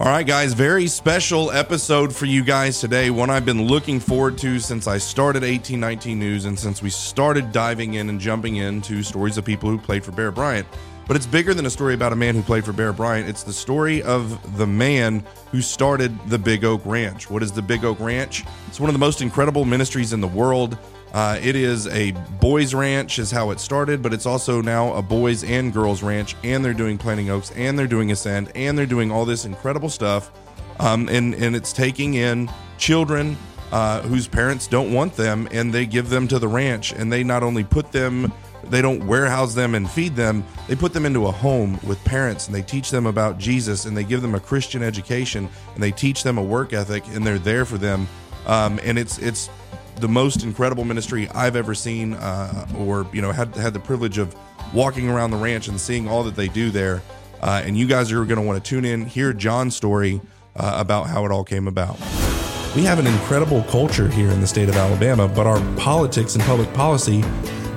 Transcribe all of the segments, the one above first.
All right, guys, very special episode for you guys today. One I've been looking forward to since I started 1819 News and since we started diving in and jumping into stories of people who played for Bear Bryant. But it's bigger than a story about a man who played for Bear Bryant. It's the story of the man who started the Big Oak Ranch. What is the Big Oak Ranch? It's one of the most incredible ministries in the world. Uh, it is a boys' ranch, is how it started, but it's also now a boys and girls' ranch, and they're doing Planting Oaks, and they're doing Ascend, and they're doing all this incredible stuff. Um, and and it's taking in children uh, whose parents don't want them, and they give them to the ranch, and they not only put them, they don't warehouse them and feed them, they put them into a home with parents, and they teach them about Jesus, and they give them a Christian education, and they teach them a work ethic, and they're there for them. Um, and it's it's the most incredible ministry I've ever seen, uh, or you know, had had the privilege of walking around the ranch and seeing all that they do there. Uh, and you guys are going to want to tune in, hear John's story uh, about how it all came about. We have an incredible culture here in the state of Alabama, but our politics and public policy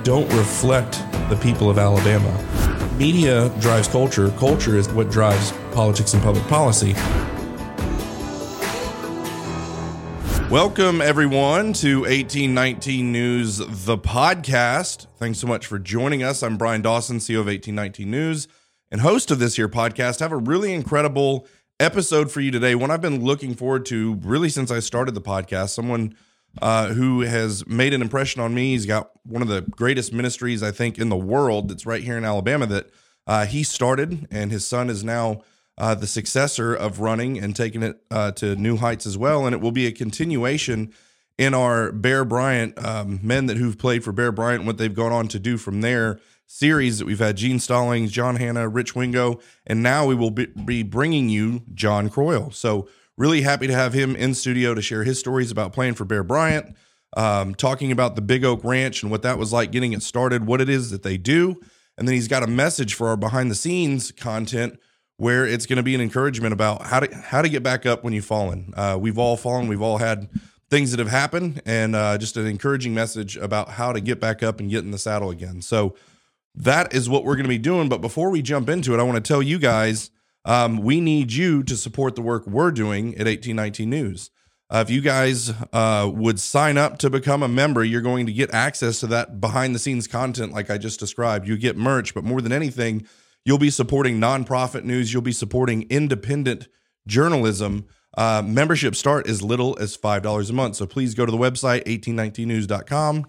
don't reflect the people of Alabama. Media drives culture, culture is what drives politics and public policy. Welcome, everyone, to 1819 News, the podcast. Thanks so much for joining us. I'm Bryan Dawson, CEO of 1819 News and host of this here podcast. I have a really incredible episode for you today, one I've been looking forward to really since I started the podcast. Someone uh, who has made an impression on me. He's got one of the greatest ministries, I think, in the world that's right here in Alabama that uh, he started, and his son is now uh, the successor of running and taking it uh, to new heights as well. And it will be a continuation in our Bear Bryant um, men that who've played for Bear Bryant, and what they've gone on to do from there series that we've had Gene Stallings, John Hannah, Rich Wingo, and now we will be, bringing you John Croyle. So really happy to have him in studio to share his stories about playing for Bear Bryant, um, talking about the Big Oak Ranch and what that was like getting it started, what it is that they do. And then he's got a message for our behind the scenes content where it's going to be an encouragement about how to how to get back up when you've fallen. Uh, we've all fallen. We've all had things that have happened, and uh, just an encouraging message about how to get back up and get in the saddle again. So that is what we're going to be doing. But before we jump into it, I want to tell you guys um, we need you to support the work we're doing at 1819 News. Uh, if you guys uh, would sign up to become a member, you're going to get access to that behind the scenes content, like I just described. You get merch, but more than anything, You'll be supporting nonprofit news. You'll be supporting independent journalism. Uh, membership start as little as $5 a month. So please go to the website, 1819news.com,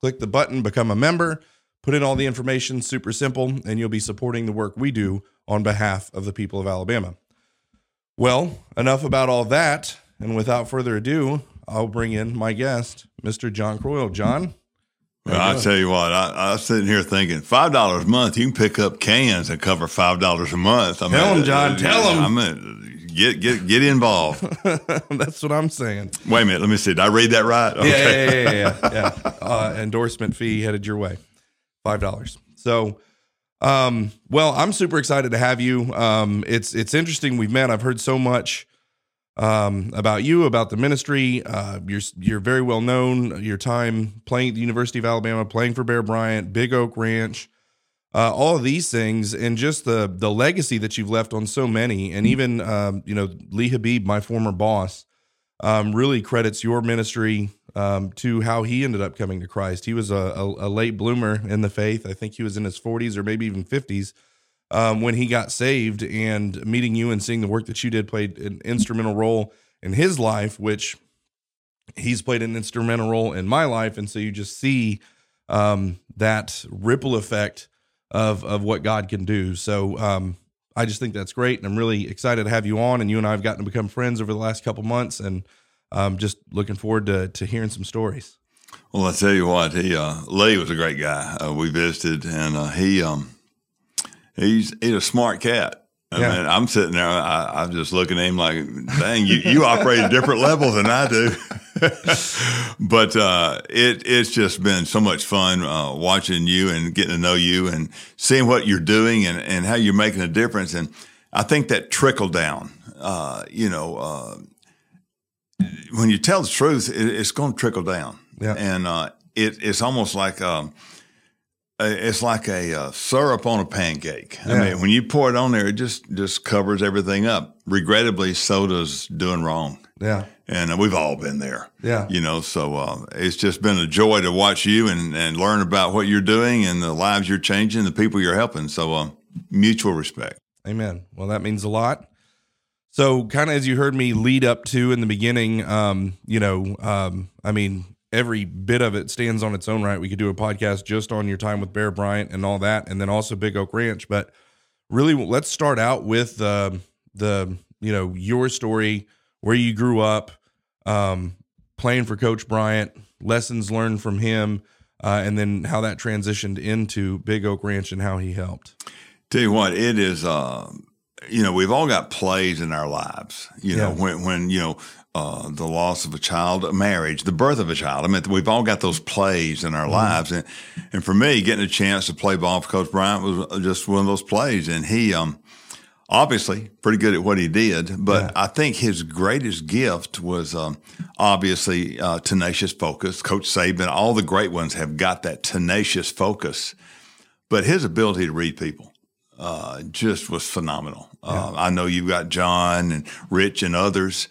click the button, become a member, put in all the information, super simple, and you'll be supporting the work we do on behalf of the people of Alabama. Well, enough about all that. And without further ado, I'll bring in my guest, Mr. John Croyle. John, well, I tell you what, I, I was sitting here thinking five dollars a month. You can pick up cans and cover five dollars a month. I tell them, John. Uh, tell them. I mean, get get get involved. That's what I'm saying. Wait a minute. Let me see. Did I read that right? Okay. Yeah, yeah, yeah, yeah. yeah. Uh, endorsement fee headed your way, five dollars. So, um, well, I'm super excited to have you. Um, it's it's interesting. We've met. I've heard so much um, about you, about the ministry. Uh, you're you're very well known. Your time playing at the University of Alabama, playing for Bear Bryant, Big Oak Ranch, uh, all of these things, and just the the legacy that you've left on so many. And even um, you know Lee Habib, my former boss, um, really credits your ministry um, to how he ended up coming to Christ. He was a, a, a late bloomer in the faith. I think he was in his 40s or maybe even 50s um, when he got saved and meeting you and seeing the work that you did played an instrumental role in his life, which he's played an instrumental role in my life. And so you just see um, that ripple effect of, of what God can do. So um, I just think that's great. And I'm really excited to have you on. And you and I have gotten to become friends over the last couple months. And I'm just looking forward to, to hearing some stories. Well, I tell you what, he uh, Lee was a great guy. Uh, we visited, and uh, he um, he's he's a smart cat. I yeah. mean, I'm sitting there, I, am just looking at him like, dang, you, you operate at different levels than I do. but uh, it it's just been so much fun uh, watching you and getting to know you and seeing what you're doing and, and how you're making a difference. And I think that trickle down, uh, you know, uh, when you tell the truth, it, it's going to trickle down. Yeah. And uh, it, it's almost like, um, it's like a uh, syrup on a pancake. Yeah. I mean, when you pour it on there, it just just covers everything up. regrettably, so does doing wrong. Yeah. And we've all been there. Yeah. You know, so uh, it's just been a joy to watch you and, and learn about what you're doing and the lives you're changing, the people you're helping. So, uh, mutual respect. Amen. Well, that means a lot. So, kind of as you heard me lead up to in the beginning, um, you know, um, I mean, every bit of it stands on its own right. We could do a podcast just on your time with Bear Bryant and all that, and then also Big Oak Ranch. But really, let's start out with uh, the you know your story, where you grew up, um, playing for Coach Bryant, lessons learned from him, uh, and then how that transitioned into Big Oak Ranch and how he helped. Tell you what, it is. Uh, you know, we've all got plays in our lives. You know, when when you know uh, the loss of a child, a marriage, the birth of a child. I mean, we've all got those plays in our mm-hmm. lives, and and for me, getting a chance to play ball for Coach Bryant was just one of those plays. And he, um, obviously, pretty good at what he did. But yeah. I think his greatest gift was um, obviously uh, tenacious focus. Coach Saban, all the great ones have got that tenacious focus, but his ability to read people. Uh, just was phenomenal. Yeah. Uh, I know you've got John and Rich and others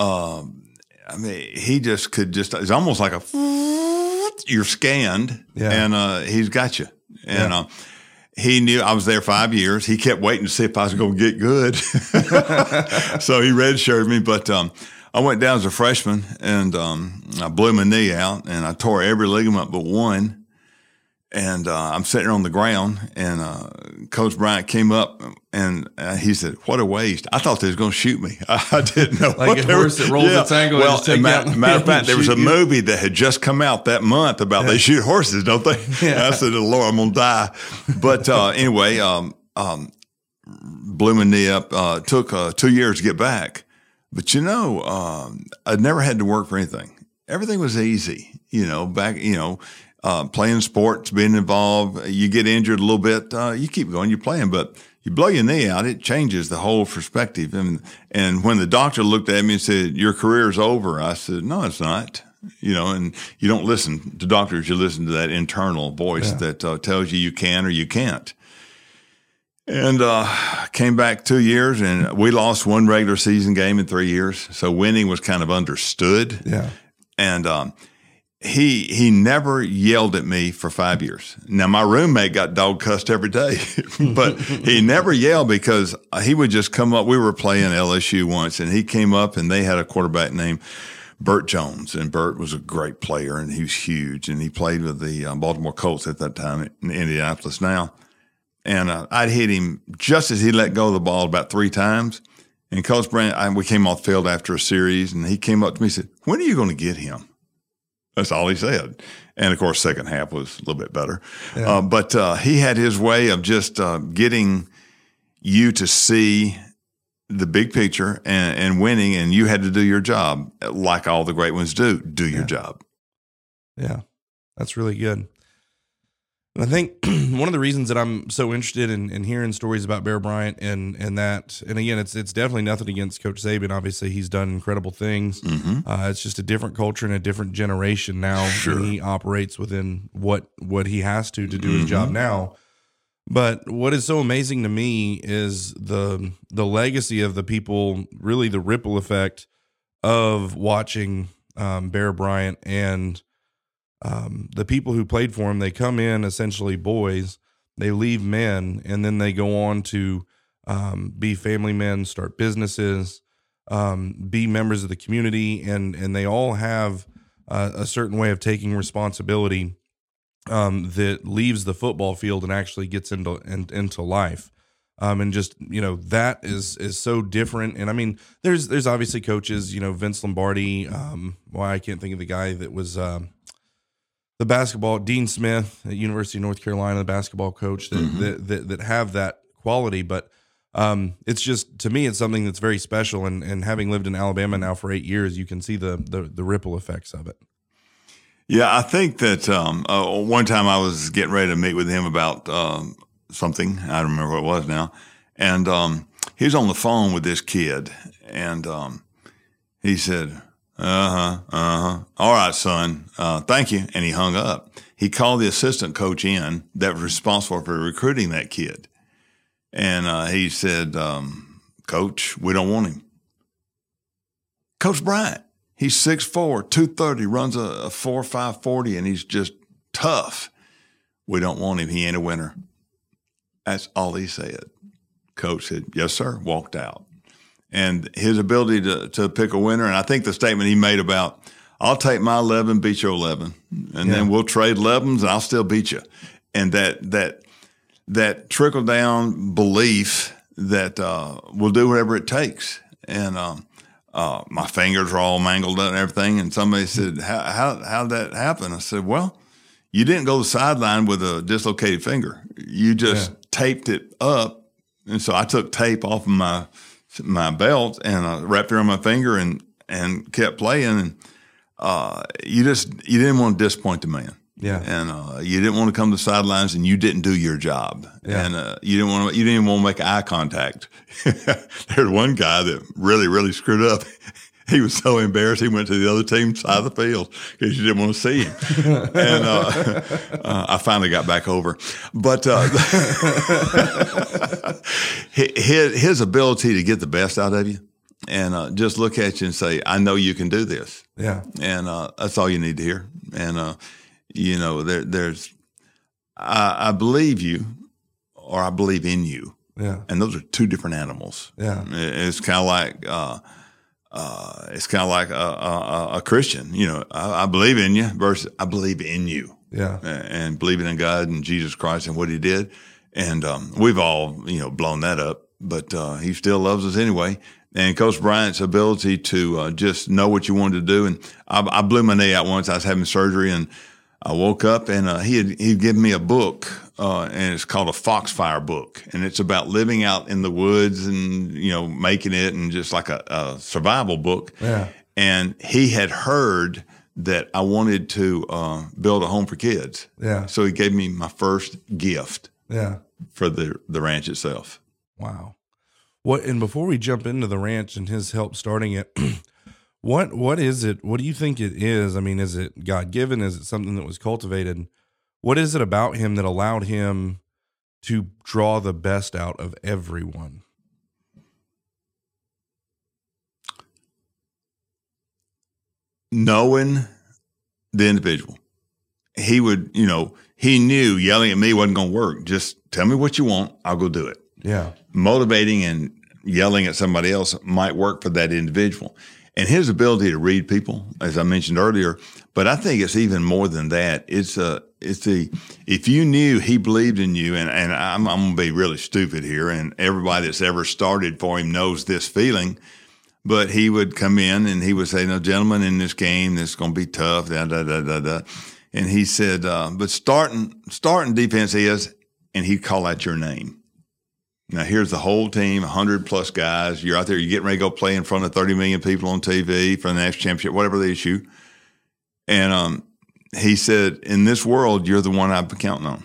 um, I mean, he just could just, it's almost like a, you're scanned yeah. and uh, he's got you. And yeah. uh, he knew I was there five years. He kept waiting to see if I was going to get good. so he redshirted me. But um, I went down as a freshman and um, I blew my knee out and I tore every ligament but one and uh, I'm sitting on the ground, and uh, Coach Bryant came up and uh, he said, "What a waste!" I thought they was going to shoot me. I, didn't know. like a horse that rolls yeah. its ankle. Well, matter, matter of fact, there was a you. movie that had just come out that month about yeah. they shoot horses, don't they? Yeah. I said, "Lord, I'm gonna die." But uh, anyway, um, um, blew my knee up. Uh, took uh, two years to get back, but you know, um, I never had to work for anything. Everything was easy. You know, back you know uh, playing sports, being involved, you get injured a little bit, uh, you keep going, you're playing, but you blow your knee out, it changes the whole perspective. And, and when the doctor looked at me and said, your career's over, I said, no, it's not. You know, and you don't listen to doctors, you listen to that internal voice yeah. that uh, tells you you can or you can't. And uh, came back two years, and we lost one regular season game in three years. So winning was kind of understood. Yeah. And um, he he never yelled at me for five years. Now my roommate got dog cussed every day, but he never yelled because he would just come up. We were playing LSU once, and he came up and they had a quarterback named Bert Jones, and Bert was a great player and he was huge, and he played with the uh, Baltimore Colts at that time in Indianapolis now. And uh, I'd hit him just as he let go of the ball about three times. And Coach Bryant, I, we came off field after a series, and he came up to me and said, "When are you going to get him?" That's all he said. And of course, second half was a little bit better. Yeah. Uh, but uh, he had his way of just uh, getting you to see the big picture and, and, winning, and you had to do your job like all the great ones do. Do your yeah. job. Yeah, that's really good. And I think one of the reasons that I'm so interested in, in, hearing stories about Bear Bryant and and that, and again, it's it's definitely nothing against Coach Saban. Obviously, he's done incredible things. Mm-hmm. Uh, it's just a different culture and a different generation now. Sure. he operates within what what he has to to do mm-hmm. his job mm-hmm. now. But what is so amazing to me is the the legacy of the people, really the ripple effect of watching um, Bear Bryant and um, the people who played for him, they come in essentially boys, they leave men, and then they go on to um, be family men, start businesses, um, be members of the community, and and they all have uh, a certain way of taking responsibility um, that leaves the football field and actually gets into in, into life. Um, and just you know that is is so different. And I mean, there's there's obviously coaches, you know, Vince Lombardi. Um, why well, I can't think of the guy that was um, the basketball Dean Smith at University of North Carolina, the basketball coach that mm-hmm. that, that, that, have that quality. But um, it's just to me, it's something that's very special. And and having lived in Alabama now for eight years, you can see the the, the ripple effects of it. Yeah, I think that um, uh, one time I was getting ready to meet with him about um, something. I don't remember what it was now, and um, he was on the phone with this kid, and um, he said uh huh. Uh huh. All right, son. Uh, thank you. And he hung up. He called the assistant coach in that was responsible for recruiting that kid. And uh, he said, um, Coach, we don't want him. Coach Bryant, he's 6'4, 230, runs a, a 4 5 40, and he's just tough. We don't want him. He ain't a winner. That's all he said. Coach said, Yes, sir, walked out. And his ability to, to pick a winner, and I think the statement he made about, I'll take my 11, beat your 11, and yeah. then we'll trade 11s and I'll still beat you. And that, that, that trickle down belief that uh, we'll do whatever it takes. And um, uh, my fingers are all mangled and everything. And somebody said, how, how, how did that happen? I said, well, you didn't go to the sideline with a dislocated finger. You just yeah. taped it up. And so I took tape off of my my belt and I wrapped it around my finger and and kept playing. And uh, you just you didn't want to disappoint the man. Yeah. And uh, you didn't want to come to the sidelines and you didn't do your job. Yeah. And uh, you didn't want to, you didn't even want to make eye contact. There's one guy that really, really screwed up. He was so embarrassed. He went to the other team's side of the field because you didn't want to see him. and uh, uh, I finally got back over. But uh, his, his ability to get the best out of you and uh, just look at you and say, I know you can do this. Yeah. And uh, that's all you need to hear. And, uh, you know, there, there's, I, I, believe you or I believe in you. Yeah. And those are two different animals. Yeah. It's kind of like, uh, uh, it's kind of like a, a, a, Christian, you know, I, I, believe in you versus I believe in you. Yeah. And believing in God and Jesus Christ and what he did. And, um, we've all, you know, blown that up, but, uh, he still loves us anyway and Coach Bryant's ability to uh, just know what you wanted to do. And I, I, blew my knee out once. I was having surgery, and I woke up and uh, he had he'd given me a book, uh, and it's called a Foxfire book, and it's about living out in the woods and you know making it, and just like a, a survival book. Yeah. And he had heard that I wanted to uh, build a home for kids. Yeah. So he gave me my first gift. Yeah. For the the ranch itself. Wow. What and before we jump into the ranch and his help starting it, what what is it? What do you think it is? I mean, is it God given? Is it something that was cultivated? What is it about him that allowed him to draw the best out of everyone? Knowing the individual. He would, you know, he knew yelling at me wasn't going to work. Just tell me what you want, I'll go do it. Yeah. Motivating and yelling at somebody else might work for that individual. And his ability to read people, as I mentioned earlier, but I think it's even more than that. It's a, it's the, if you knew he believed in you, and, and I'm, I'm to be really stupid here, and everybody that's ever started for him knows this feeling, but he would come in and he would say, no, gentlemen, in this game, this is to be tough, da, da, da, da, da. And he said, uh, but starting, starting defense is, and he'd call out your name. Now here's the whole team, 100 plus guys. You're out there, you're getting ready to go play in front of 30 million people on TV for the national championship, whatever the issue. And um, he said, in this world, you're the one I've been counting on.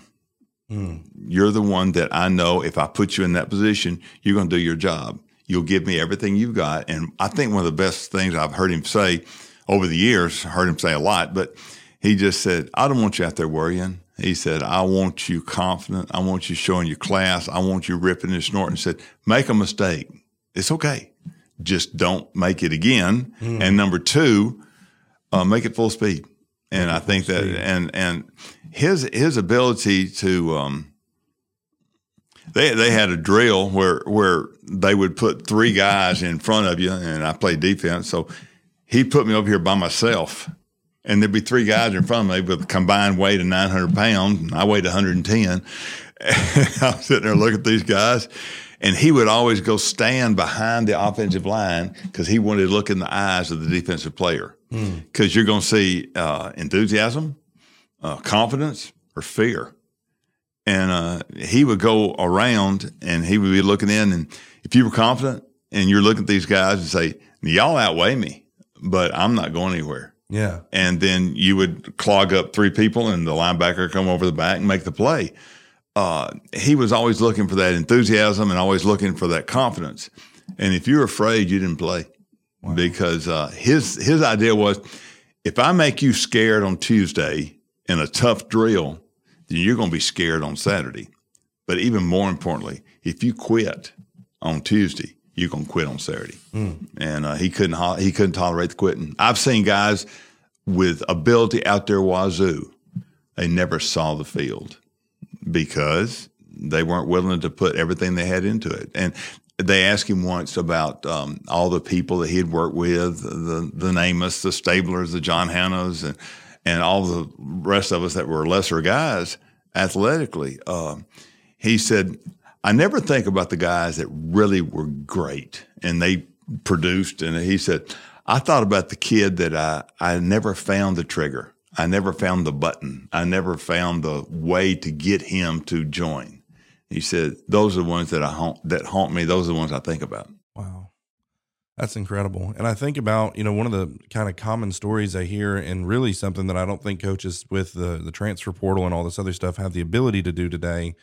Mm. You're the one that I know if I put you in that position, you're going to do your job. You'll give me everything you've got. And I think one of the best things I've heard him say over the years, heard him say a lot, but he just said, I don't want you out there worrying. He said, I want you confident. I want you showing your class. I want you ripping and snorting. He said, make a mistake. It's okay. Just don't make it again. Mm. And number two, uh, make it full speed. And I think that, and, and his, his ability to, um, they, they had a drill where, where they would put three guys in front of you and I played defense. So he put me over here by myself and there'd be three guys in front of me with a combined weight of 900 pounds. And I weighed 110. I was sitting there looking at these guys, and he would always go stand behind the offensive line because he wanted to look in the eyes of the defensive player because hmm. mm. you're going to see uh, enthusiasm, uh, confidence, or fear. And uh, he would go around and he would be looking in, and if you were confident and you're looking at these guys and say, "Y'all outweigh me, but I'm not going anywhere." Yeah. And then you would clog up three people and the linebacker come over the back and make the play. Uh, he was always looking for that enthusiasm and always looking for that confidence. And if you're afraid, you didn't play wow. because uh, his his idea was if I make you scared on Tuesday in a tough drill, then you're going to be scared on Saturday. But even more importantly, if you quit on Tuesday, you're gonna quit on Saturday. Mm. And uh, he couldn't he couldn't tolerate the quitting. I've seen guys with ability out there wazoo. They never saw the field because they weren't willing to put everything they had into it. And they asked him once about um, all the people that he had worked with, the the Namaths, the Stablers, the John Hannahs, and and all the rest of us that were lesser guys athletically. Uh, he said, I never think about the guys that really were great and they produced. And he said, I thought about the kid that I, I never found the trigger. I never found the button. I never found the way to get him to join. He said, those are the ones that I haunt, that haunt me. Those are the ones I think about. Wow. That's incredible. And I think about, you know, one of the kind of common stories I hear and really something that I don't think coaches with the the transfer portal and all this other stuff have the ability to do today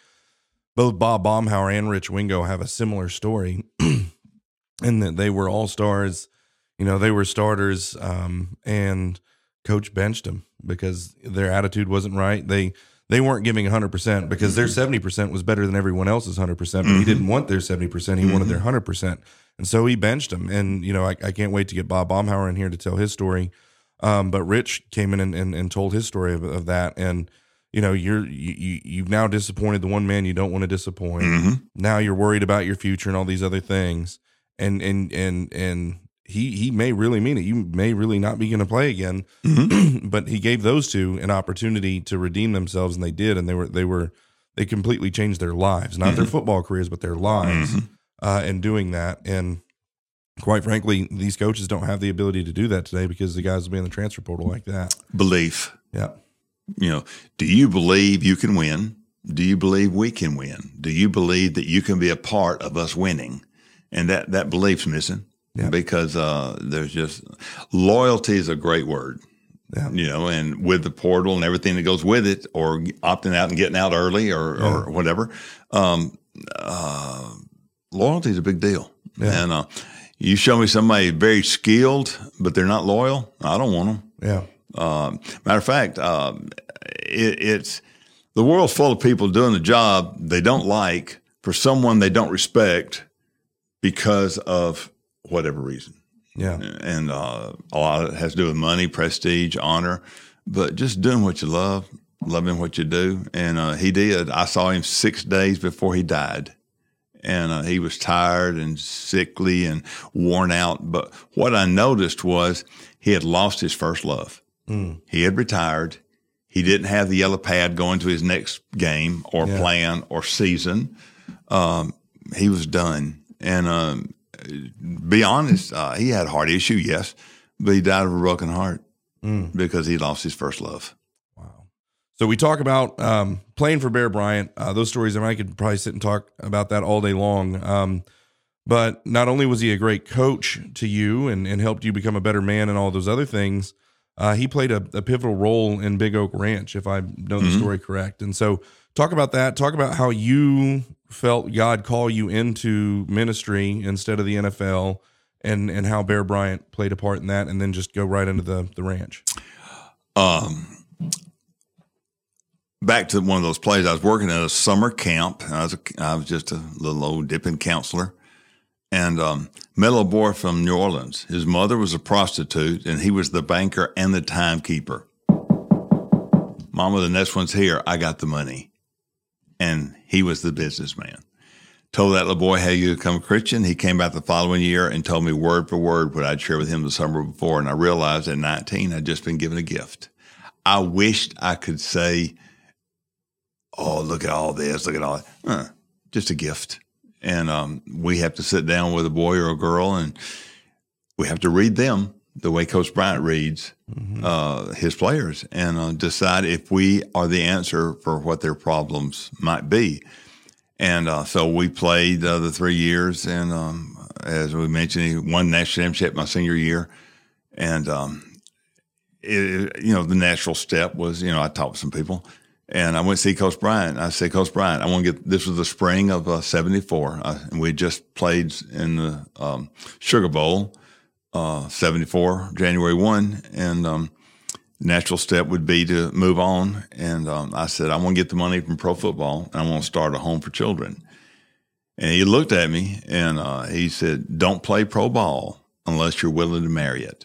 both Bob Baumhower and Rich Wingo have a similar story in that they were all stars. You know, they were starters, um, and coach benched them because their attitude wasn't right. They they weren't giving 100% because their 70% was better than everyone else's 100%, but he mm-hmm. didn't want their 70%. He mm-hmm. wanted their 100%. And so he benched them. And, you know, I, I, can't wait to get Bob Baumhower in here to tell his story. Um, but Rich came in and, and, and told his story of, of that. And, you know you're you, you've now disappointed the one man you don't want to disappoint. Mm-hmm. now you're worried about your future and all these other things. And and and and he he may really mean it. You may really not be going to play again. Mm-hmm. but he gave those two an opportunity to redeem themselves and they did and they were they were they completely changed their lives. Not mm-hmm. their football careers but their lives mm-hmm. uh, in doing that. And quite frankly these coaches don't have the ability to do that today because the guys will be in the transfer portal like that. Belief. Yeah you know, do you believe you can win? Do you believe we can win? Do you believe that you can be a part of us winning? And that, that belief's missing yeah. because uh, there's just loyalty is a great word. Yeah. You know, and with the portal and everything that goes with it, or opting out and getting out early, or, yeah. or whatever, um, uh, loyalty is a big deal. Yeah. And uh, you show me somebody very skilled, but they're not loyal, I don't want them. Yeah. Um, matter of fact, um, it, it's the world's full of people doing the job they don't like for someone they don't respect because of whatever reason. Yeah. And uh, a lot of it has to do with money, prestige, honor, but just doing what you love, loving what you do. And uh, he did. I saw him six days before he died. And uh, he was tired and sickly and worn out. But what I noticed was he had lost his first love. Mm. He had retired. He didn't have the yellow pad going to his next game or yeah. plan or season. Um, he was done. And um, be honest, uh, he had a heart issue, yes, but he died of a broken heart mm. because he lost his first love. Wow. So we talk about um, playing for Bear Bryant. Uh, those stories, I, mean, I could probably sit and talk about that all day long. Um, but not only was he a great coach to you and, and helped you become a better man and all those other things, uh, he played a, a, pivotal role in Big Oak Ranch, if I know the mm-hmm. story correct. And so, talk about that. Talk about how you felt God call you into ministry instead of the NFL, and and how Bear Bryant played a part in that, and then just go right into the the ranch. Um, back to one of those plays. I was working at a summer camp. I was a, I was just a little old dipping counselor, and um, boy from New Orleans. His mother was a prostitute, and he was the banker and the timekeeper. Mama, the next one's here. I got the money. And he was the businessman. Told that little boy how you become a Christian. He came back the following year and told me word for word what I'd shared with him the summer before. And I realized at 19, I'd just been given a gift. I wished I could say, Oh, look at all this. Look at all that. Uh, just a gift and um, we have to sit down with a boy or a girl and we have to read them the way Coach Bryant reads mm-hmm. uh, his players and uh, decide if we are the answer for what their problems might be. And uh, so we played uh, the three years, and um, as we mentioned, he won national championship my senior year. And um, it, you know, the natural step was, you know, I talked with some people and I went to see Coach Bryant. I said, Coach Bryant, I want to get this was the spring of uh, '74, uh, and we just played in the um, Sugar Bowl, '74, uh, January one, and um, natural step would be to move on. And um, I said, I want to get the money from pro football, and I want to start a home for children. And he looked at me and uh, he said, Don't play pro ball unless you're willing to marry it.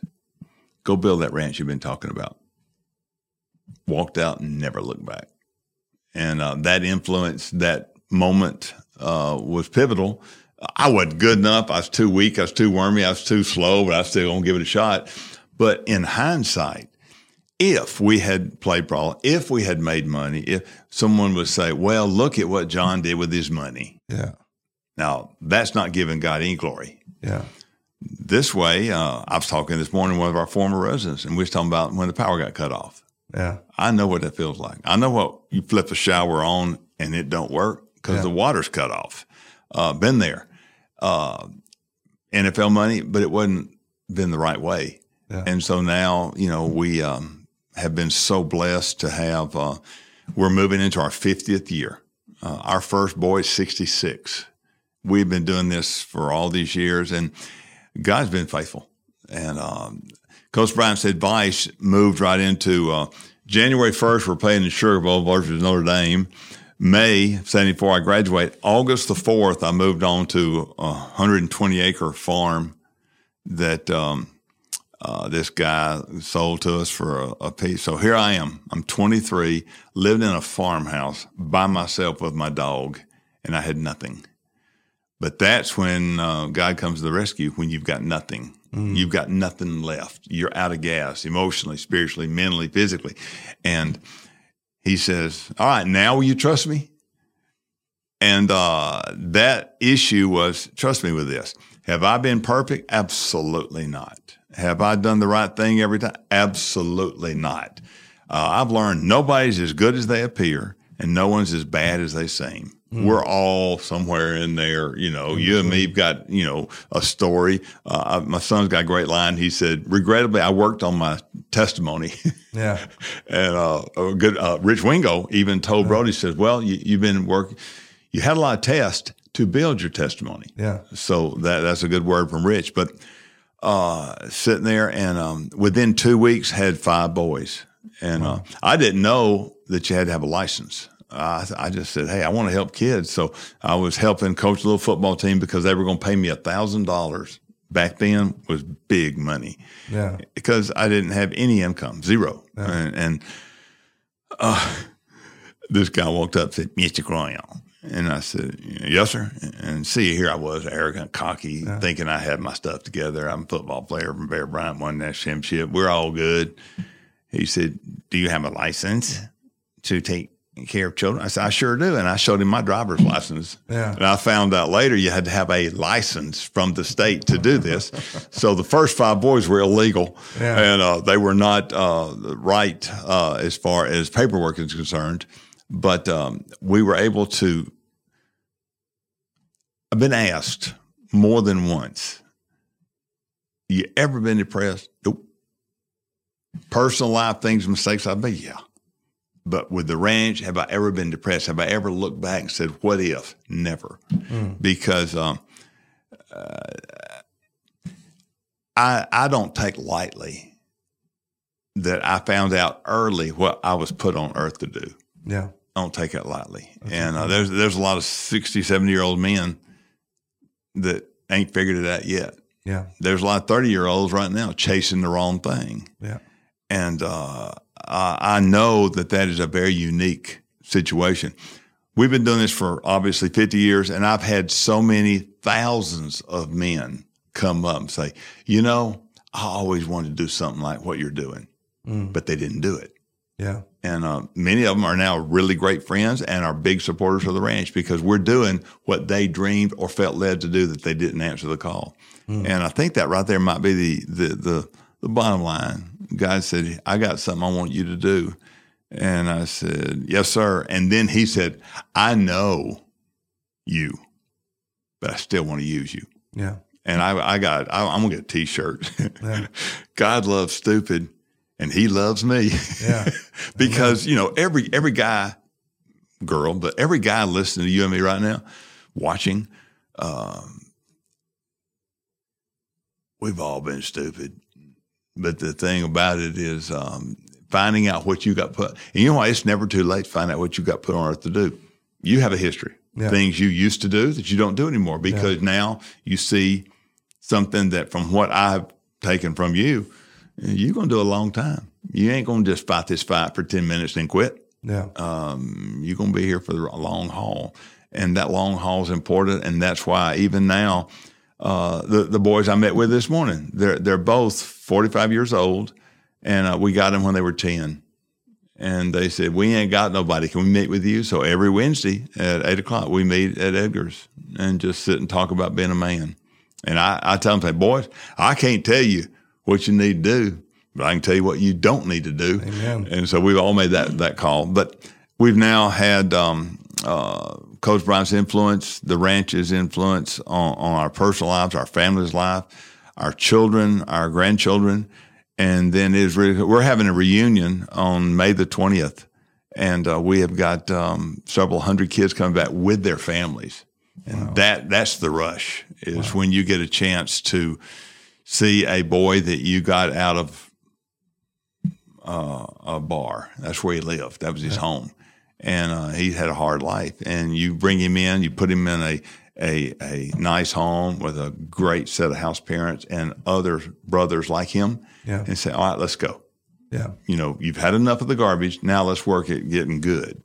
Go build that ranch you've been talking about. Walked out and never looked back. And uh, that influence, that moment uh, was pivotal. I wasn't good enough. I was too weak. I was too wormy. I was too slow, but I still to give it a shot. But in hindsight, if we had played pro, if we had made money, if someone would say, well, look at what John did with his money. Yeah. Now, that's not giving God any glory. Yeah. This way, uh, I was talking this morning with one of our former residents, and we was talking about when the power got cut off. Yeah. I know what that feels like. I know what you flip a shower on and it don't work because Yeah. the water's cut off. Uh, been there. Uh, NFL money, but it wasn't been the right way. Yeah. And so now, you know, we um, have been so blessed to have, uh, we're moving into our 50th year. Uh, our first boy is 66. We've been doing this for all these years, and God's been faithful. And um, Coach Bryant's advice moved right into uh, January 1st, we're playing the Sugar Bowl versus Notre Dame. May 74, I graduate. August the 4th, I moved on to a 120 acre farm that um, uh, this guy sold to us for a, a piece. So here I am. I'm 23, lived in a farmhouse by myself with my dog, and I had nothing. But that's when uh, God comes to the rescue when you've got nothing. You've got nothing left. You're out of gas emotionally, spiritually, mentally, physically. And he says, All right, now will you trust me? And uh, that issue was trust me with this. Have I been perfect? Absolutely not. Have I done the right thing every time? Absolutely not. Uh, I've learned nobody's as good as they appear, and no one's as bad as they seem. We're all somewhere in there. You know, you and me've got, you know, a story. Uh, I- my son's got a great line. He said, regrettably, I worked on my testimony. Yeah. and uh, a good uh, Rich Wingo even told Brody says, "Well, you, you've been working. You had a lot of tests to build your testimony. Yeah. So that that's a good word from Rich. But uh, sitting there and um, within two weeks had five boys, and uh, I didn't know that you had to have a license. I, I just said, "Hey, I want to help kids," so I was helping coach a little football team because they were going to pay me a thousand dollars. Back then was big money Yeah. because I didn't have any income, zero. And, and uh, this guy walked up and said, Mr. Croyle. And I said, yes, sir. And see, here I was, arrogant, cocky, thinking I had my stuff together. I'm a football player from Bear Bryant, won that championship. We're all good. He said, do you have a license to take care of children? I said, I sure do. And I showed him my driver's license. Yeah. And I found out later you had to have a license from the state to do this. so the first five boys were illegal Yeah. and uh, they were not uh, right uh, as far as paperwork is concerned. But um, we were able to. I've been asked more than once. You ever been depressed? Nope. Personal life things, mistakes I've made, yeah. But with the ranch, have I ever been depressed? Have I ever looked back and said, "What if?" Never, because um, uh, I I don't take lightly that I found out early what I was put on earth to do. Yeah. I don't take it lightly. and uh, there's there's a lot of 60, 70 year old men that ain't figured it out yet. Yeah. There's a lot of 30 year olds right now chasing the wrong thing. Yeah. And uh, I, I know that that is a very unique situation. We've been doing this for obviously 50 years, and I've had so many thousands of men come up and say, you know, I always wanted to do something like what you're doing, Mm. but they didn't do it. Yeah. And uh, many of them are now really great friends and are big supporters of the ranch because we're doing what they dreamed or felt led to do that they didn't answer the call. And I think that right there might be the, the the the bottom line. God said, "I got something I want you to do," and I said, "Yes, sir." And then He said, "I know you, but I still want to use you." Yeah. And I, I got, I, I'm gonna get a T-shirt. Yeah. God loves stupid, and He loves me. Yeah. because you know every every guy, girl, but every guy listening to you and me right now, watching, um, we've all been stupid. But the thing about it is um, finding out what you got put. And you know why? It's never too late to find out what you got put on earth to do. You have a history. yeah. things you used to do that you don't do anymore because yeah. now you see something that from what I've taken from you, you're going to do a long time. You ain't going to just fight this fight for 10 minutes and quit. Yeah. Um, you're going to be here for the long haul. And that long haul is important. And that's why even now, uh, the, the boys I met with this morning, they're, they're both 45 years old. And uh, we got them when they were 10 and they said, We ain't got nobody. Can we meet with you? So every Wednesday at eight o'clock, we meet at Edgar's and just sit and talk about being a man. And I, I tell them, say, Boys, I can't tell you what you need to do, but I can tell you what you don't need to do. Amen. And so we've all made that, that call. But we've now had um, uh, Coach Bryant's influence, the ranch's influence on, on our personal lives, our family's life, our children, our grandchildren and then is really, we're having a reunion on May the 20th. And uh, we have got um, several hundred kids coming back with their families. And wow. that that's the rush is wow. when you get a chance to see a boy that you got out of uh, a bar. That's where he lived. That was his yeah. home. And uh, he had a hard life. And you bring him in, you put him in a, a, a nice home with a great set of house parents and other brothers like him yeah. and say, all right, let's go. Yeah. You know, you've had enough of the garbage. Now let's work at getting good.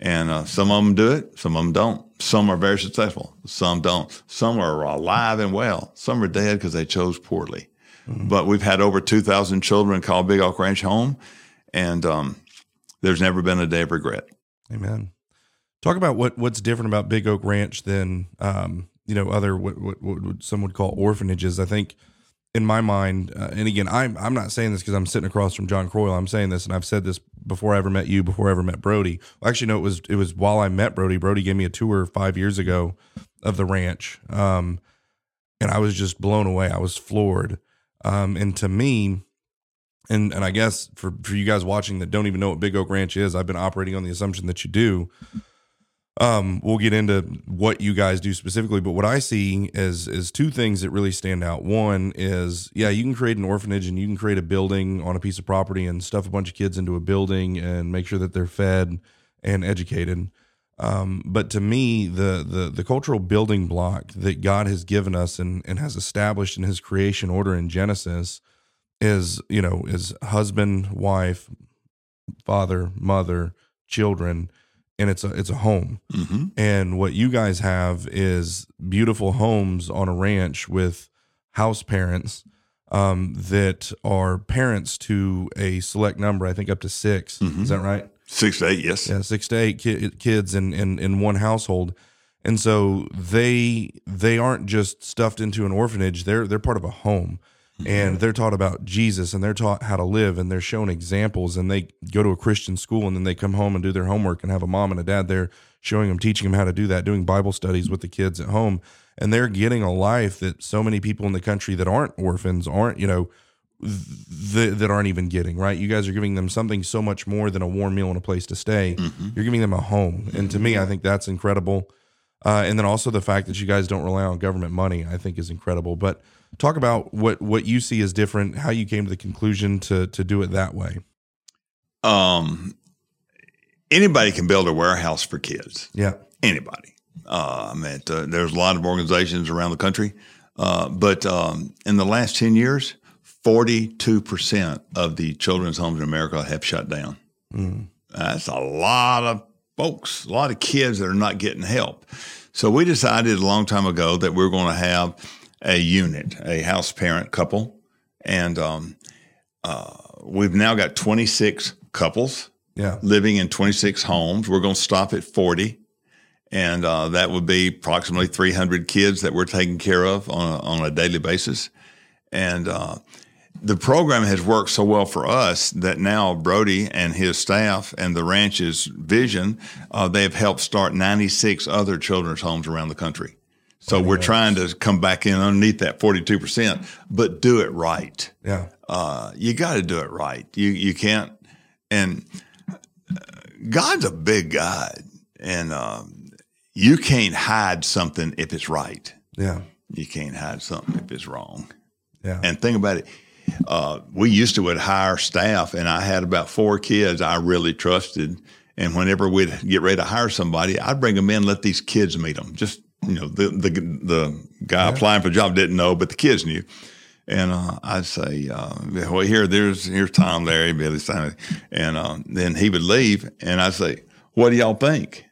And uh, some of them do it, some of them don't. Some are very successful, some don't. Some are alive and well. Some are dead because they chose poorly. Mm-hmm. But we've had over 2,000 children call Big Oak Ranch home, and um, there's never been a day of regret. Amen. Talk about what what's different about Big Oak Ranch than um, you know other what, what, what some would call orphanages. I think in my mind, uh, and again, I'm I'm not saying this because I'm sitting across from John Croyle. I'm saying this, and I've said this before I ever met you, before I ever met Brody. Well, actually, no, it was it was while I met Brody. Brody gave me a tour five years ago of the ranch, um, and I was just blown away. I was floored. Um, and to me, and and I guess for for you guys watching that don't even know what Big Oak Ranch is, I've been operating on the assumption that you do. Um, we'll get into what you guys do specifically, but what I see is is two things that really stand out. One is, yeah, you can create an orphanage and you can create a building on a piece of property and stuff a bunch of kids into a building and make sure that they're fed and educated. Um, but to me, the the the cultural building block that God has given us and and has established in His creation order in Genesis is you know is husband, wife, father, mother, children and it's a it's a home. Mm-hmm. And what you guys have is beautiful homes on a ranch with house parents um, that are parents to a select number. I think up to 6 mm-hmm. Is that right? Six to eight, yes. Yeah, six to eight ki- kids in, in in one household. And so they they aren't just stuffed into an orphanage. They're they're part of a home and they're taught about Jesus and they're taught how to live and they're shown examples and they go to a Christian school and then they come home and do their homework and have a mom and a dad there showing them teaching them how to do that doing Bible studies with the kids at home. And they're getting a life that so many people in the country that aren't orphans aren't you know th- that aren't even getting right? You guys are giving them something so much more than a warm meal and a place to stay. Mm-hmm. you're giving them a home. And to me I think that's incredible. Uh, and then also the fact that you guys don't rely on government money I think is incredible. But talk about what what you see as different, how you came to the conclusion to to do it that way. Um, anybody can build a warehouse for kids. Yeah, anybody. Uh, I mean, uh, there's a lot of organizations around the country, uh, but um, in the last ten years, forty-two percent of the children's homes in America have shut down. Mm. That's a lot of folks, a lot of kids that are not getting help. So we decided a long time ago that we we're going to have a unit, a house parent couple, and um, uh, we've now got 26 couples yeah. living in 26 homes. We're going to stop at 40, and uh, that would be approximately 300 kids that we're taking care of on a, on a daily basis. And uh, the program has worked so well for us that now Brody and his staff and the ranch's vision, uh, they've helped start 96 other children's homes around the country. So we're trying to come back in underneath that 42%, but do it right. Yeah. Uh, you got to do it right. You, you can't, and uh, God's a big God and, um, you can't hide something if it's right. Yeah. You can't hide something if it's wrong. Yeah. And think about it. Uh, we used to would hire staff and I had about four kids I really trusted And whenever we'd get ready to hire somebody, I'd bring them in, let these kids meet them. Just you know, the the the guy yeah. applying for the job didn't know, but the kids knew. And uh, I'd say, uh, "Well, here, there's here's Tom, Larry, Billy, Simon," and uh, then he would leave, and I'd say, "What do y'all think?"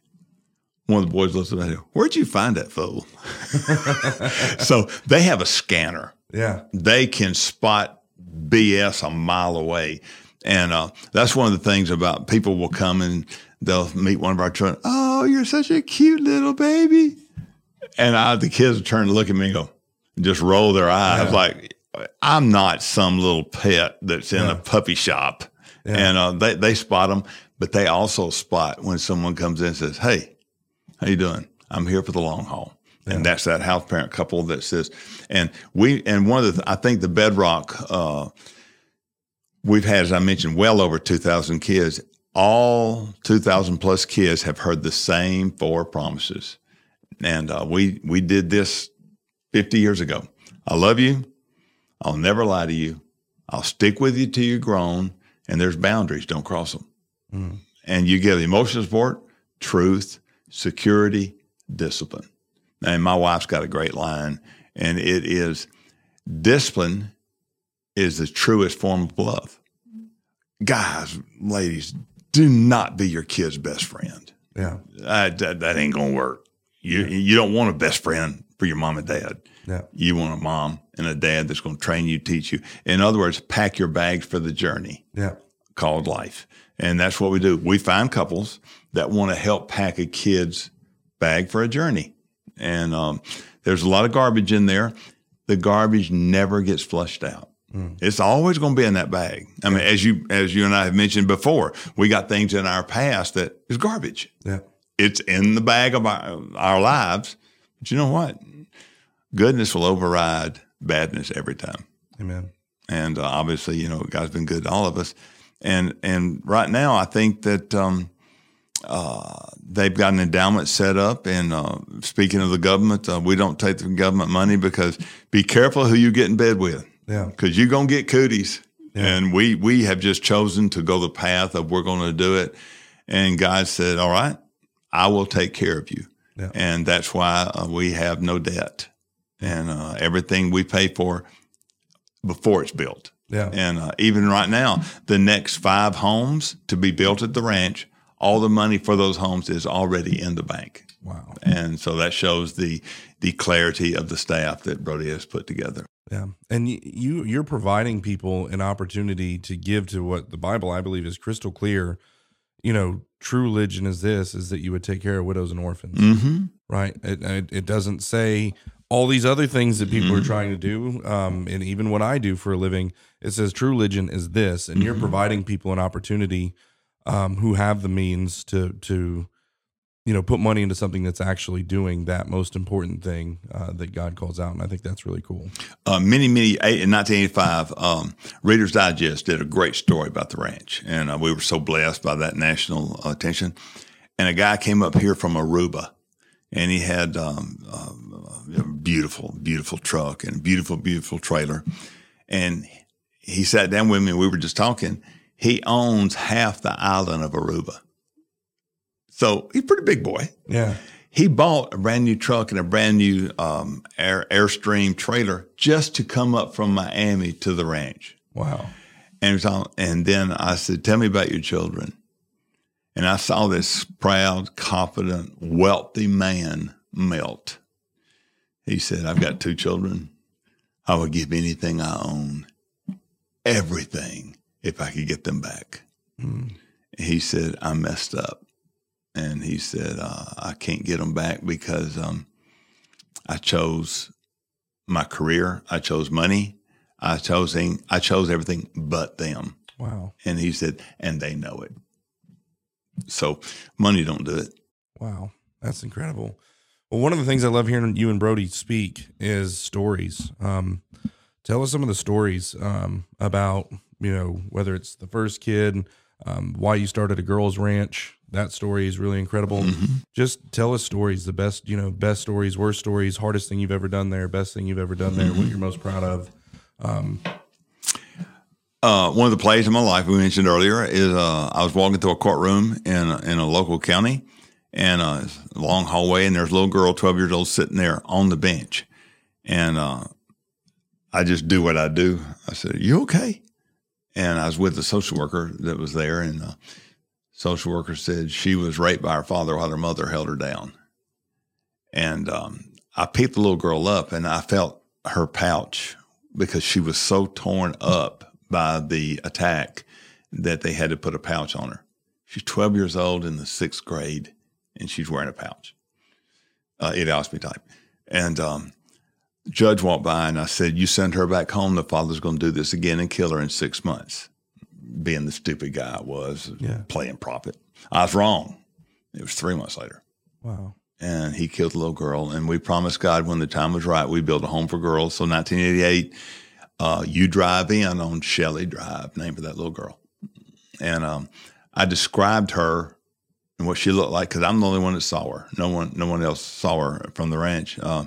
One of the boys looks at me, "Where'd you find that fool?" so they have a scanner. Yeah, they can spot BS a mile away, and uh, that's one of the things about people will come and they'll meet one of our children. Oh, you're such a cute little baby, and I, the kids turn to look at me and go, just roll their eyes yeah. like I'm not some little pet that's in yeah. a puppy shop. Yeah. And uh, they, they spot them, but they also spot when someone comes in and says, Hey, how you doing? I'm here for the long haul. And that's that house parent couple that says, and we, and one of the, I think the bedrock, uh, we've had, as I mentioned, well over 2,000 kids. All 2,000 plus kids have heard the same four promises. And uh, we, we did this 50 years ago. I love you. I'll never lie to you. I'll stick with you till you're grown, and there's boundaries. Don't cross them. Mm. And you get emotional support, truth, security, discipline. And my wife's got a great line, and it is discipline is the truest form of love. Guys, ladies, do not be your kid's best friend. Yeah, that, that, that ain't gonna work. You yeah. you don't want a best friend for your mom and dad. Yeah. You want a mom and a dad that's going to train you, teach you. In other words, pack your bags for the journey. Yeah. Called life. And that's what we do. We find couples that want to help pack a kid's bag for a journey. And um, there's a lot of garbage in there. The garbage never gets flushed out. Mm. It's always going to be in that bag. I mean, as you as you and I have mentioned before, we got things in our past that is garbage. Yeah, it's in the bag of our, our lives. But you know what? goodness will override badness every time. Amen. And uh, obviously, you know, God's been good to all of us. And and right now, I think that um, uh, they've got an endowment set up. And uh, speaking of the government, uh, we don't take the government money because be careful who you get in bed with. Yeah. Because you're gonna get cooties. Yeah. And we we have just chosen to go the path of we're going to do it. And God said, "All right, I will take care of you." Yeah. And that's why uh, we have no debt and uh, everything we pay for before it's built. Yeah. And uh, even right now, the next five homes to be built at the ranch, all the money for those homes is already in the bank. Wow. And so that shows the the clarity of the staff that Brodie has put together. Yeah. And you you're providing people an opportunity to give to what the Bible I believe is crystal clear. You know, true religion is this is that you would take care of widows and orphans. Mm-hmm. Right? It, it, it doesn't say all these other things that people mm-hmm. are trying to do, um, and even what I do for a living, it says true religion is this, and mm-hmm. you're providing people an opportunity um, who have the means to to you know put money into something that's actually doing that most important thing uh, that God calls out, and I think that's really cool. Uh, many many in 1985, um, Reader's Digest did a great story about the ranch, and uh, we were so blessed by that national attention. And a guy came up here from Aruba and he had um, a beautiful, beautiful truck and beautiful, beautiful trailer. And he sat down with me and we were just talking. He owns half the island of Aruba. So he's a pretty big boy. Yeah. He bought a brand new truck and a brand new um, Air, Airstream trailer just to come up from Miami to the ranch. Wow. And, and then I said, Tell me about your children. And I saw this proud, confident, wealthy man melt. He said, I've got two children. I would give anything I own, everything, if I could get them back. Mm. He said, I messed up. And he said, uh, I can't get them back because um, I chose my career, I chose money, I chose, I chose everything but them. Wow. And he said, and they know it. So money don't do it. Wow, that's incredible. Well, one of the things I love hearing you and Brodie speak is stories. Um, tell us some of the stories um, about you know whether it's the first kid, um, why you started a girls' ranch. That story is really incredible. Mm-hmm. Just tell us stories, the best you know, best stories, worst stories, hardest thing you've ever done there, best thing you've ever done there, mm-hmm. what you're most proud of. Um, Uh, one of the plays in my life we mentioned earlier is uh, I was walking through a courtroom in a, in a local county, and uh, a long hallway, and there's a little girl, twelve years old, sitting there on the bench, and uh, I just do what I do. I said, "You okay?" And I was with the social worker that was there, and the social worker said she was raped by her father while her mother held her down. And um, I picked the little girl up, and I felt her pouch because she was so torn up by the attack that they had to put a pouch on her. She's 12 years old in the sixth grade, and she's wearing a pouch, uh, idiopathy type. And um, judge walked by, and I said, "You send her back home. The father's going to do this again and kill her in six months." Being the stupid guy I was, Yeah. playing prophet, I was wrong. It was three months later Wow. and he killed the little girl. And we promised God when the time was right, we'd build a home for girls. So 1988, uh, you drive in on Shelley Drive, name for that little girl. And um, I described her and what she looked like because I'm the only one that saw her. No one, no one else saw her from the ranch. Uh,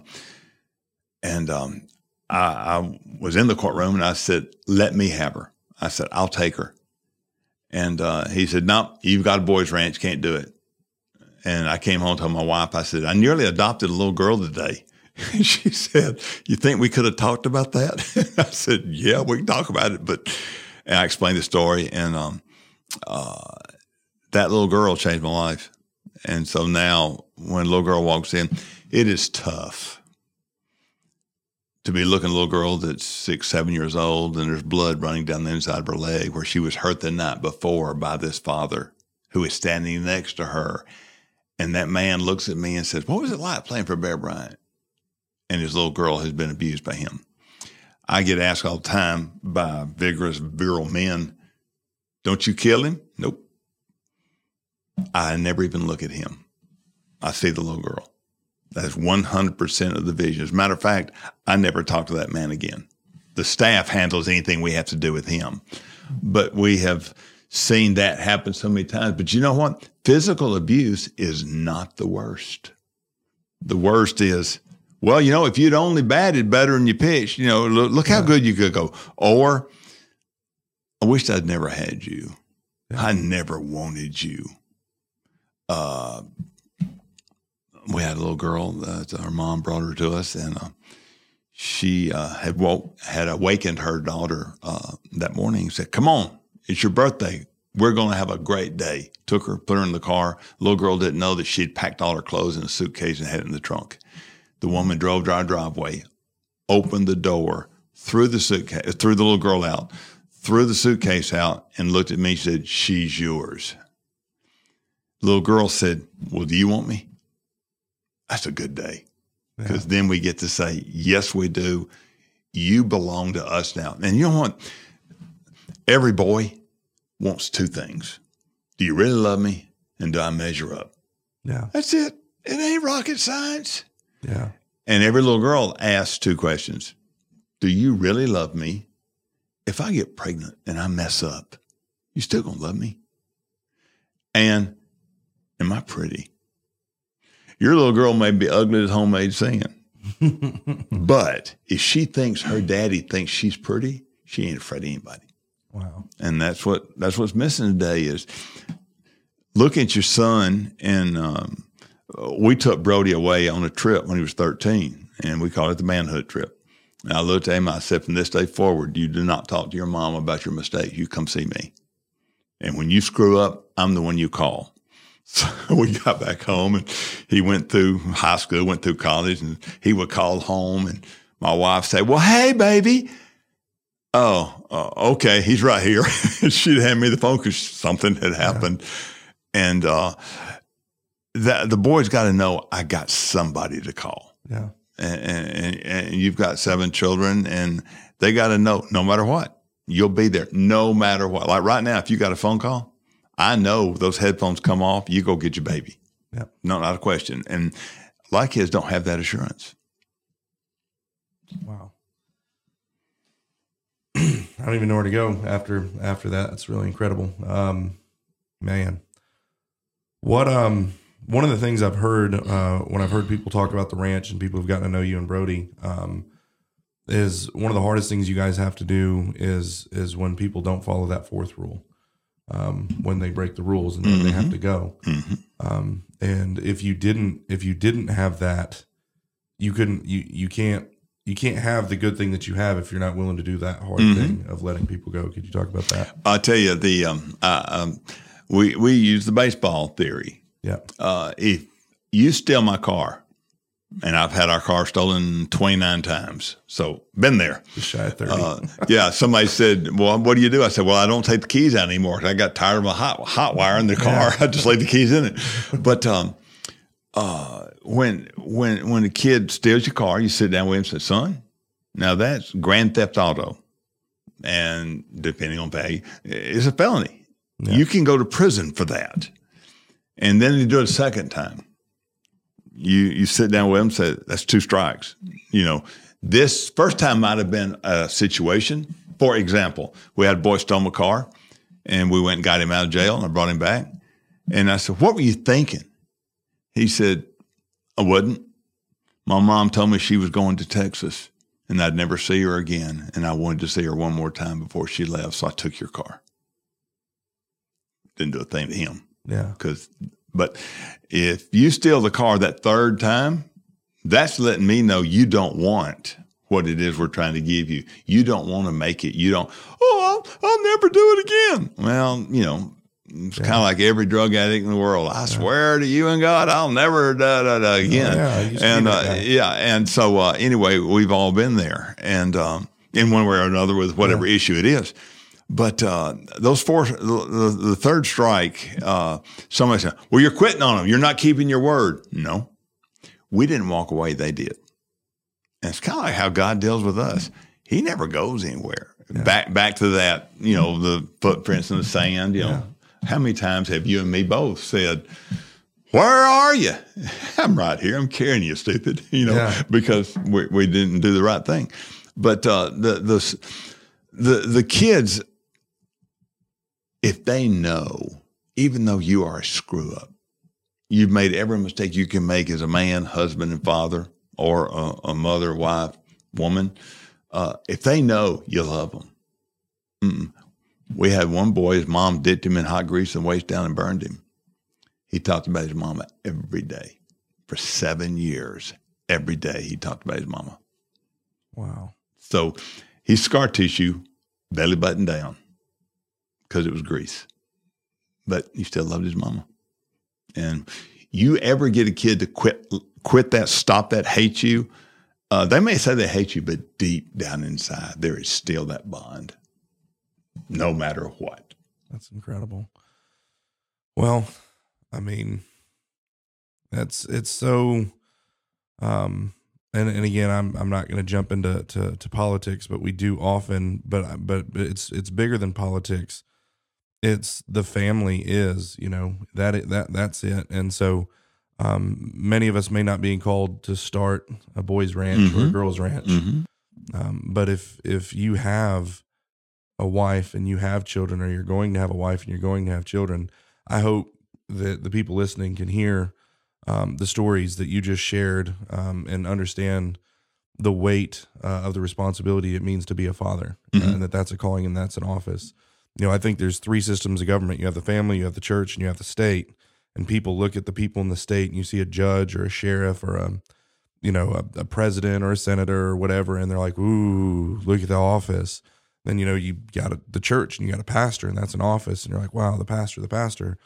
and um, I, I was in the courtroom and I said, "Let me have her." I said, "I'll take her." And uh, he said, "No, you've got a boys' ranch, can't do it." And I came home to my wife. I said, I nearly adopted a little girl today. She said, You think we could have talked about that? I said, Yeah, we can talk about it. But and I explained the story, and um, uh, that little girl changed my life. And so now, when a little girl walks in, it is tough to be looking at a little girl that's six, seven years old, and there's blood running down the inside of her leg where she was hurt the night before by this father who is standing next to her. And that man looks at me and says, What was it like playing for Bear Bryant? And his little girl has been abused by him. I get asked all the time by vigorous, virile men, Don't you kill him? Nope. I never even look at him. I see the little girl. That's 100% of the vision. As a matter of fact, I never talk to that man again. The staff handles anything we have to do with him. But we have seen that happen so many times. But you know what? Physical abuse is not the worst. The worst is, well, you know, if you'd only batted better than you pitched, you know, look, look how good you could go. Or, I wished I'd never had you. I never wanted you. Uh, we had a little girl that our mom brought her to us, and uh, she uh, had woke, had awakened her daughter uh, that morning. and Said, "Come on, it's your birthday. We're going to have a great day." Took her, put her in the car. Little girl didn't know that she'd packed all her clothes in a suitcase and had it in the trunk. The woman drove to our driveway, opened the door, threw the suitcase, threw the little girl out, threw the suitcase out, and looked at me. and Said, "She's yours." Little girl said, "Well, do you want me?" That's a good day because then we get to say, yes, we do. You belong to us now. And you know what? Every boy wants two things. Do you really love me? And do I measure up? Yeah. That's it. It ain't rocket science. Yeah. And every little girl asks two questions Do you really love me? If I get pregnant and I mess up, you still gonna love me? And am I pretty? Your little girl may be ugly as homemade sand, but if she thinks her daddy thinks she's pretty, she ain't afraid of anybody. Wow. And that's what that's what's missing today is look at your son. And um, we took Brodie away on a trip when he was 13, and we called it the manhood trip. And I looked at him. I said, from this day forward, you do not talk to your mom about your mistakes. You come see me. And when you screw up, I'm the one you call. So we got back home and he went through high school, went through college, and he would call home. And my wife say, Well, hey, baby. Oh, uh, okay. He's right here. She'd hand me the phone because something had happened. And uh, that, the boys got to know I got somebody to call Yeah. and, and, and you've got seven children, and they got to know no matter what, you'll be there no matter what. Like right now, if you got a phone call, I know those headphones come off, you go get your baby. Yeah. No, not a question. And a lot of kids don't have that assurance. Wow. I don't even know where to go after after that. It's really incredible. Um, man, what um one of the things I've heard uh, when I've heard people talk about the ranch and people have gotten to know you and Brodie, um, is one of the hardest things you guys have to do is is when people don't follow that fourth rule, um, when they break the rules and then they have to go. Um, and if you didn't if you didn't have that, you couldn't you you can't you can't have the good thing that you have if you're not willing to do that hard thing of letting people go. Could you talk about that? I'll tell you, the um, uh, um, we we use the baseball theory. Yeah. Uh, if you steal my car, and I've had our car stolen twenty nine times, so been there. Just shy of 30. Uh, yeah, somebody said, "Well, what do you do?" I said, "Well, I don't take the keys out anymore. I got tired of my hot hot wire in the car. I just leave the keys in it." But um, uh, when when when a kid steals your car, you sit down with him and say, "Son, now that's grand theft auto, and depending on value, it's a felony. You can go to prison for that." And then you do it a second time. You you sit down with him and say, "That's two strikes." You know, this first time might have been a situation. For example, we had a boy stole my car, and we went and got him out of jail, and I brought him back. And I said, "What were you thinking?" He said, "I wasn't. My mom told me she was going to Texas, and I'd never see her again, and I wanted to see her one more time before she left, so I took your car." Didn't do a thing to him yeah. because but if you steal the car that third time that's letting me know you don't want what it is we're trying to give you. You don't want to make it. You don't oh i'll, I'll never do it again. Well you know it's kind of like every drug addict in the world. I swear to you and God, I'll never da da da again. yeah, I used to be and uh, yeah, and so uh, anyway, we've all been there, and um, in one way or another with whatever issue it is. But uh, those four, the, the, the third strike, uh, somebody said, "Well, you're quitting on them. You're not keeping your word." No, we didn't walk away; they did. And it's kind of like how God deals with us. He never goes anywhere. Back back to that, you know, the footprints in the sand. You know, how many times have you and me both said, "Where are you?" I'm right here. I'm carrying you, stupid. You know, Yeah. because we, we didn't do the right thing. But uh, the the the the kids, if they know, even though you are a screw up, you've made every mistake you can make as a man, husband, and father, or a, a mother, wife, woman. Uh, if they know you love them, mm-mm. we had one boy. His mom dipped him in hot grease and waist down and burned him. He talked about his mama every day for seven years. Every day he talked about his mama. Wow. So he's scar tissue, belly button down, because it was grease. But he still loved his mama. And you ever get a kid to quit quit that, stop that, hate you? Uh, they may say they hate you, but deep down inside, there is still that bond, no matter what. That's incredible. Well, I mean, that's it's so um and and again I'm I'm not going to jump into to, to politics, but we do often but but it's it's bigger than politics. It's the family is, you know, that that that's it. And so um many of us may not be called to start a boys ranch or a Mhm. girls ranch. Mm-hmm. Um, but if if you have a wife and you have children, or you're going to have a wife and you're going to have children, I hope that the people listening can hear um, the stories that you just shared um, and understand the weight uh, of the responsibility it means to be a father, uh, Mhm. and that that's a calling and that's an office. You know, I think there's three systems of government. You have the family, you have the church, and you have the state. And people look at the people in the state, and you see a judge or a sheriff or a you know, a, a president or a senator or whatever, and they're like, "Ooh, look at the office." Then you know you got a, the church and you got a pastor, and that's an office, and you're like, "Wow, the pastor, the pastor."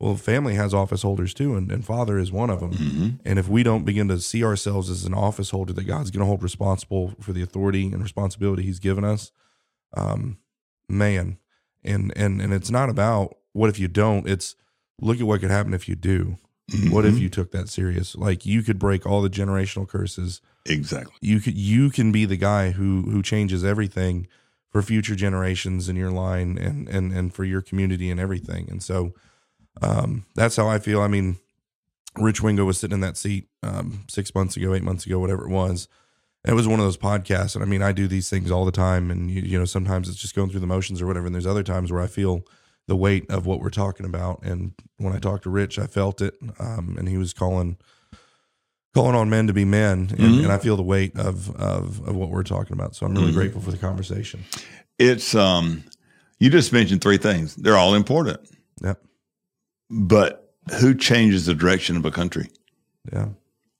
Well, family has office holders too, and, and father is one of them. Mm-hmm. And if we don't begin to see ourselves as an office holder that God's going to hold responsible for the authority and responsibility He's given us, um, man, and and and it's not about what if you don't. It's look at what could happen if you do. What if you took that serious? Like you could break all the generational curses. Exactly. You could you can be the guy who who changes everything for future generations in your line and and and for your community and everything. And so um that's how I feel. I mean, Rich Wingo was sitting in that seat um six months ago, eight months ago, whatever it was. It was one of those podcasts. And I mean, I do these things all the time. And you, you know, sometimes it's just going through the motions or whatever. And there's other times where I feel the weight of what we're talking about. And when I talked to Rich, I felt it. Um, and he was calling calling on men to be men, and, mm-hmm. and I feel the weight of, of of what we're talking about. So I'm really mm-hmm. grateful for the conversation. It's um, you just mentioned three things. They're all important. Yep. But who changes the direction of a country? Yeah.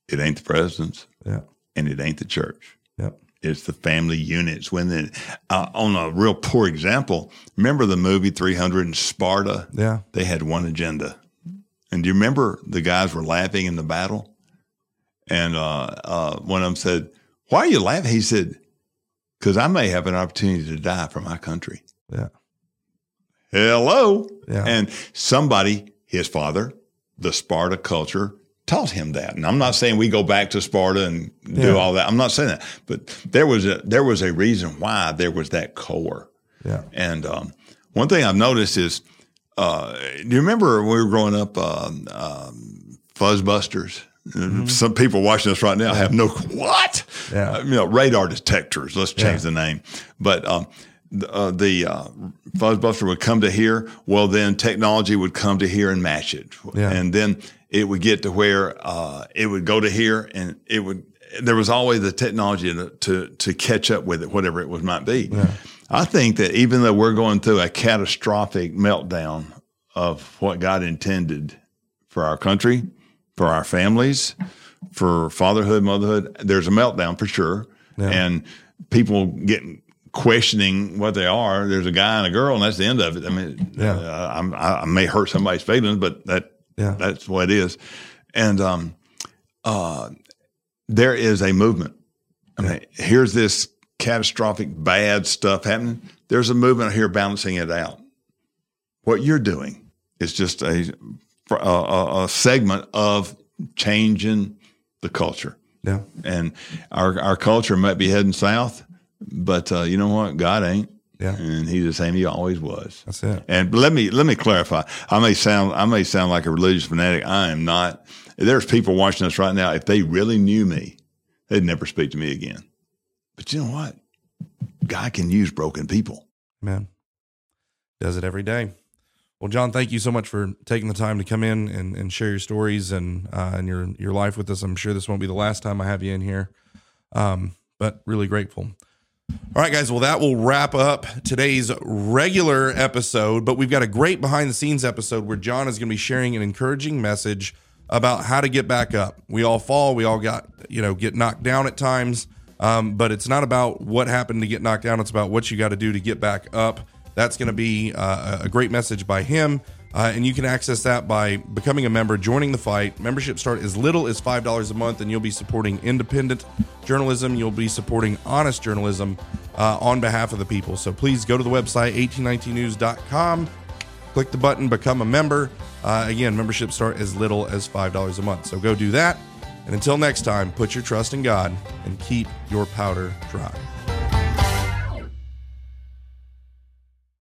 It ain't the presidents. Yeah. And it ain't the church. Yep. It's the family units. When the, uh, on a real poor example, remember the movie 300 in Sparta? Yeah. They had one agenda. And do you remember the guys were laughing in the battle? And uh, uh, one of them said, Why are you laughing? He said, Because I may have an opportunity to die for my country. Yeah. Hello. Yeah. And somebody, his father, the Sparta culture, taught him that. And I'm not saying we go back to Sparta and do yeah. all that. I'm not saying that, but there was a there was a reason why there was that core. Yeah. And um, one thing I've noticed is, uh, do you remember when we were growing up, uh, um, Fuzzbusters? Mm-hmm. Some people watching us right now have no what, yeah. Uh, you know, radar detectors. Let's change yeah. the name, but. Um, uh, the uh, fuzzbuster would come to here. Well, then technology would come to here and match it, yeah. and then it would get to where uh, it would go to here, and it would. There was always the technology to to, to catch up with it, whatever it was might be. Yeah. I think that even though we're going through a catastrophic meltdown of what God intended for our country, for our families, for fatherhood, motherhood, there's a meltdown for sure, yeah. and people getting questioning what they are. There's a guy and a girl, and that's the end of it. I mean, yeah. uh, I, I may hurt somebody's feelings, but that yeah. That's what it is. And um, uh, there is a movement. I mean, here's this catastrophic bad stuff happening. There's a movement here balancing it out. What you're doing is just a, a, a segment of changing the culture. Yeah. And our, our culture might be heading south, but uh, you know what? God ain't. Yeah. And he's the same he always was. That's it. And let me let me clarify. I may sound I may sound like a religious fanatic. I am not. There's people watching us right now. If they really knew me, they'd never speak to me again. But you know what? God can use broken people. Man. Does it every day. Well, John, thank you so much for taking the time to come in and, and share your stories and uh, and your your life with us. I'm sure this won't be the last time I have you in here, um, but really grateful. All right, guys. Well, that will wrap up today's regular episode, but we've got a great behind the scenes episode where John is going to be sharing an encouraging message about how to get back up. We all fall, we all got, you know, get knocked down at times, um, but it's not about what happened to get knocked down. It's about what you got to do to get back up. That's going to be uh, a great message by him. Uh, and you can access that by becoming a member, joining the fight. Membership start as little as $5 a month, and you'll be supporting independent journalism. You'll be supporting honest journalism uh, on behalf of the people. So please go to the website, 1819news.com, click the button, become a member. Uh, again, membership start as little as $5 a month. So go do that. And until next time, put your trust in God and keep your powder dry.